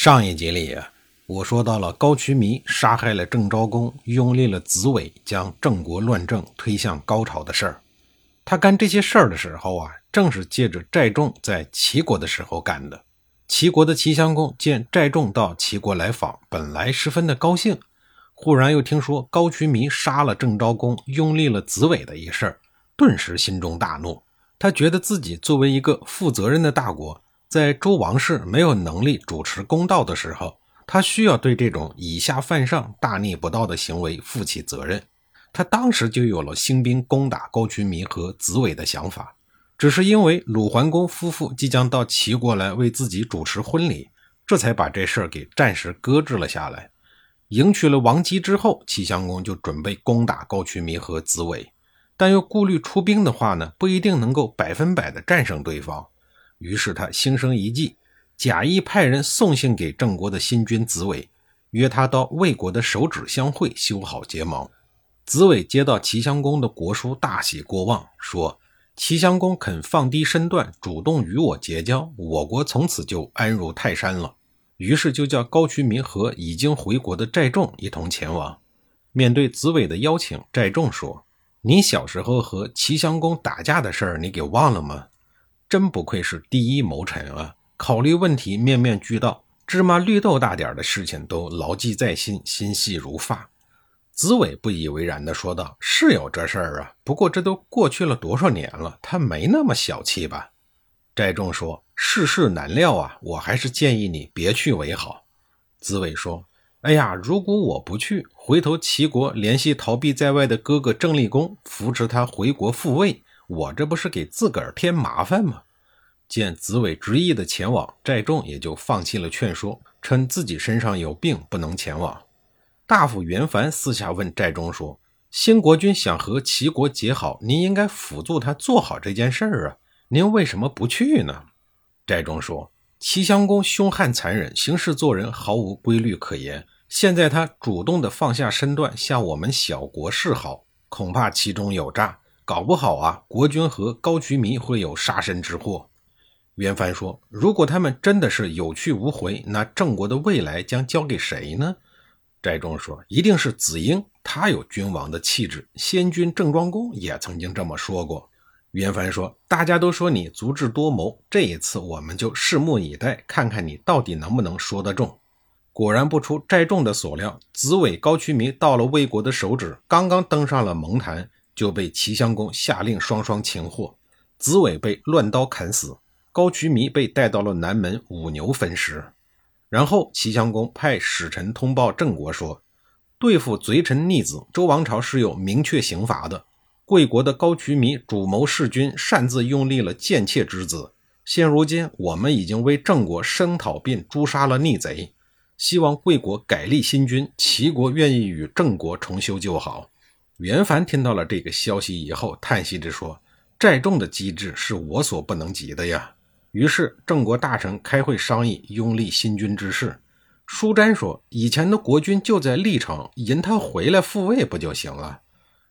上一集里啊，我说到了高渠弥杀害了郑昭公，拥立了子伟，将郑国乱政推向高潮的事儿。他干这些事儿的时候啊，正是借着寨仲在齐国的时候干的。齐国的齐襄公见寨仲到齐国来访，本来十分的高兴。忽然又听说高渠弥杀了郑昭公，拥立了子伟的一事儿，顿时心中大怒。他觉得自己作为一个负责任的大国，在周王室没有能力主持公道的时候，他需要对这种以下犯上、大逆不道的行为负起责任。他当时就有了兴兵攻打高渠弥和子伟的想法，只是因为鲁桓公夫妇即将到齐国来为自己主持婚礼，这才把这事儿给暂时搁置了下来。迎娶了王姬之后，齐襄公就准备攻打高渠弥和子伟，但又顾虑出兵的话呢，不一定能够百分百的战胜对方。于是他心生一计，假意派人送信给郑国的新君子伟，约他到魏国的手指相会，修好结盟。子伟接到齐襄公的国书，大喜过望，说：“齐襄公肯放低身段，主动与我结交，我国从此就安如泰山了。”于是就叫高渠弥和已经回国的寨众一同前往。面对子伟的邀请，寨众说：“你小时候和齐襄公打架的事儿，你给忘了吗？真不愧是第一谋臣啊！考虑问题面面俱到，芝麻绿豆大点的事情都牢记在心，心细如发。”子伟不以为然地说道：“是有这事儿啊，不过这都过去了多少年了，他没那么小气吧？”翟仲说。世事难料啊，我还是建议你别去为好。子伟说：“哎呀，如果我不去，回头齐国联系逃避在外的哥哥郑立公，扶持他回国复位，我这不是给自个儿添麻烦吗？”见子伟执意的前往，寨众也就放弃了劝说，称自己身上有病不能前往。大夫袁凡私下问寨中说：“新国君想和齐国结好，您应该辅助他做好这件事儿啊，您为什么不去呢？”寨中说：“齐襄公凶悍残忍，行事做人毫无规律可言。现在他主动的放下身段向我们小国示好，恐怕其中有诈，搞不好啊，国君和高渠弥会有杀身之祸。”袁帆说：“如果他们真的是有去无回，那郑国的未来将交给谁呢？”寨中说：“一定是子婴，他有君王的气质。先君郑庄公也曾经这么说过。”袁凡说：“大家都说你足智多谋，这一次我们就拭目以待，看看你到底能不能说得中。”果然不出寨众的所料，子伟、高渠弥到了魏国的首指，刚刚登上了盟坛，就被齐襄公下令双双擒获。子伟被乱刀砍死，高渠弥被带到了南门五牛分尸。然后齐襄公派使臣通报郑国说：“对付贼臣逆子，周王朝是有明确刑罚的。”贵国的高渠弥主谋弑君，擅自拥立了贱妾之子。现如今，我们已经为郑国声讨并诛杀了逆贼，希望贵国改立新君，齐国愿意与郑国重修旧好。袁凡听到了这个消息以后，叹息着说：“寨众的机智是我所不能及的呀。”于是，郑国大臣开会商议拥立新君之事。舒詹说：“以前的国君就在历城，引他回来复位不就行了？”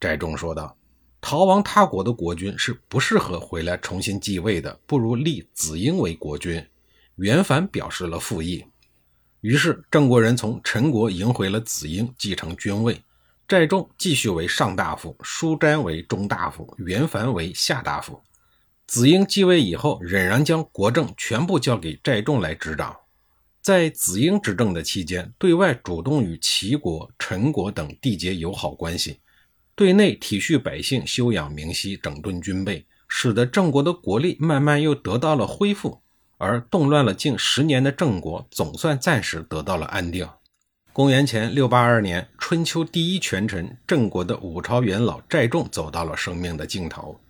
寨众说道。逃亡他国的国君是不适合回来重新继位的，不如立子婴为国君。袁凡表示了复议，于是郑国人从陈国迎回了子婴继承君位，寨仲继续为上大夫，舒詹为中大夫，袁凡为下大夫。子婴继位以后，仍然将国政全部交给寨仲来执掌。在子婴执政的期间，对外主动与齐国、陈国等缔结友好关系。对内体恤百姓，休养明息，整顿军备，使得郑国的国力慢慢又得到了恢复。而动乱了近十年的郑国，总算暂时得到了安定。公元前六八二年，春秋第一权臣郑国的五朝元老寨仲走到了生命的尽头。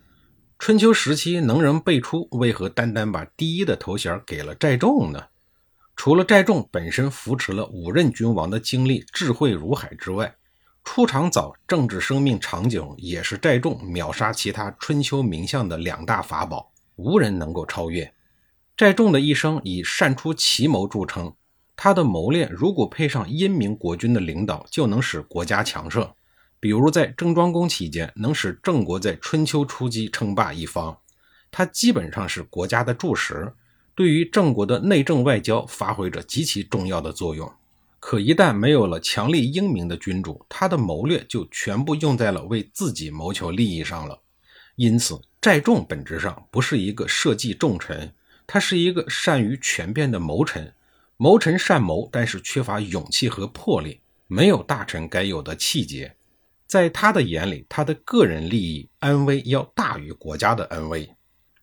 春秋时期能人辈出，为何单单把第一的头衔给了寨仲呢？除了寨仲本身扶持了五任君王的经历智慧如海之外，出场早、政治生命长久，也是寨仲秒杀其他春秋名相的两大法宝，无人能够超越。寨仲的一生以善出奇谋著称，他的谋略如果配上英明国君的领导，就能使国家强盛。比如在郑庄公期间，能使郑国在春秋初期称霸一方。他基本上是国家的柱石，对于郑国的内政外交发挥着极其重要的作用。可一旦没有了强力英明的君主，他的谋略就全部用在了为自己谋求利益上了。因此，寨众本质上不是一个社稷重臣。他是一个善于权变的谋臣，谋臣善谋，但是缺乏勇气和魄力，没有大臣该有的气节。在他的眼里，他的个人利益安危要大于国家的安危。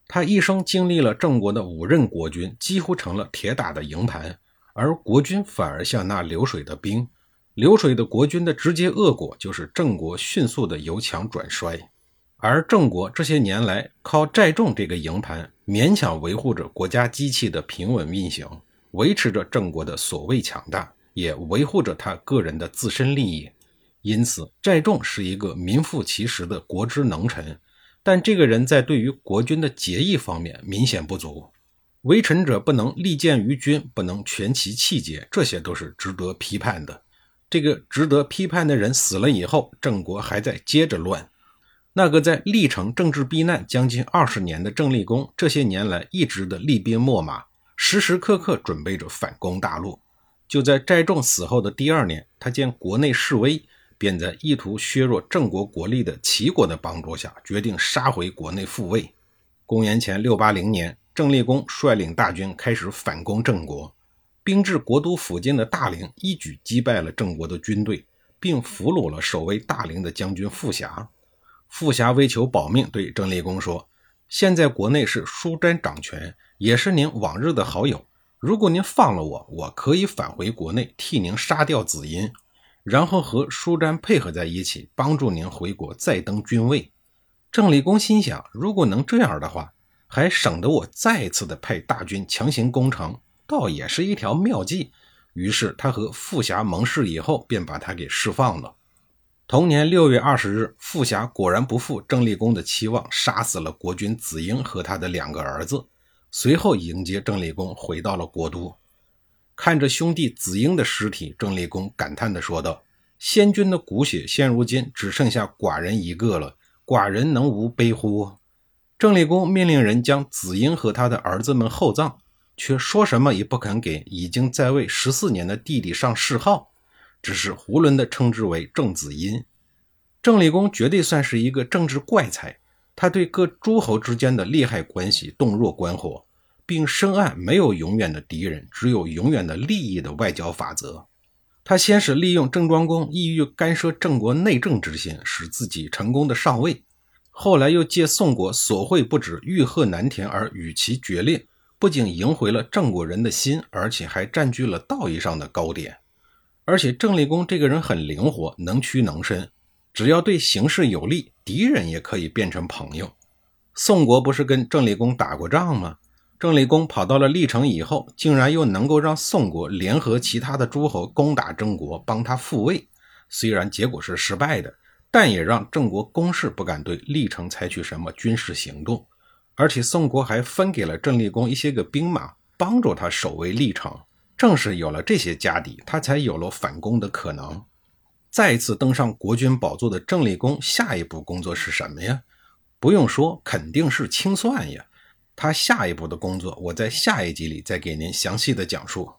他一生经历了郑国的五任国君，几乎成了铁打的营盘，而国君反而像那流水的兵。流水的国君的直接恶果就是郑国迅速的由强转衰。而郑国这些年来靠寨众这个营盘，勉强维护着国家机器的平稳运行，维持着郑国的所谓强大，也维护着他个人的自身利益。因此，寨众是一个名副其实的国之能臣，但这个人在对于国君的节义方面明显不足。为臣者不能立见于君，不能全其气节，这些都是值得批判的。这个值得批判的人死了以后，郑国还在接着乱。那个在历城政治避难将近二十年的郑立功，这些年来一直的厉兵秣马，时时刻刻准备着反攻大陆。就在寨众死后的第二年，他见国内势危，便在意图削弱郑国国力的齐国的帮助下，决定杀回国内复位。公元前六八零年，郑立功率领大军开始反攻郑国，兵至国都附近的大陵，一举击败了郑国的军队，并俘虏了守卫大陵的将军傅霞。傅霞为求保命，对郑立功说：“现在国内是舒詹掌权，也是您往日的好友。如果您放了我，我可以返回国内，替您杀掉子婴，然后和舒詹配合在一起，帮助您回国再登君位。”郑立功心想：如果能这样的话，还省得我再次的派大军强行攻城，倒也是一条妙计。于是他和傅霞盟誓以后，便把他给释放了。同年六月二十日，傅霞果然不负郑立功的期望，杀死了国君子婴和他的两个儿子。随后迎接郑立功回到了国都，看着兄弟子婴的尸体，郑立功感叹地说道：“先君的骨血，现如今只剩下寡人一个了，寡人能无悲乎？”郑立功命令人将子婴和他的儿子们厚葬，却说什么也不肯给已经在位十四年的弟弟上谥号。只是囫囵的称之为郑子婴。郑立功绝对算是一个政治怪才，他对各诸侯之间的利害关系洞若观火，并深谙没有永远的敌人，只有永远的利益的外交法则。他先是利用郑庄公意欲干涉郑国内政之心，使自己成功的上位；后来又借宋国所贿不止欲壑难填而与其决裂，不仅赢回了郑国人的心，而且还占据了道义上的高点。而且郑立功这个人很灵活，能屈能伸，只要对形势有利，敌人也可以变成朋友。宋国不是跟郑立功打过仗吗？郑立功跑到了历城以后，竟然又能够让宋国联合其他的诸侯攻打郑国，帮他复位。虽然结果是失败的，但也让郑国攻势不敢对历城采取什么军事行动。而且宋国还分给了郑立功一些个兵马，帮助他守卫历城。正是有了这些家底，他才有了反攻的可能。再一次登上国君宝座的郑立功，下一步工作是什么呀？不用说，肯定是清算呀。他下一步的工作，我在下一集里再给您详细的讲述。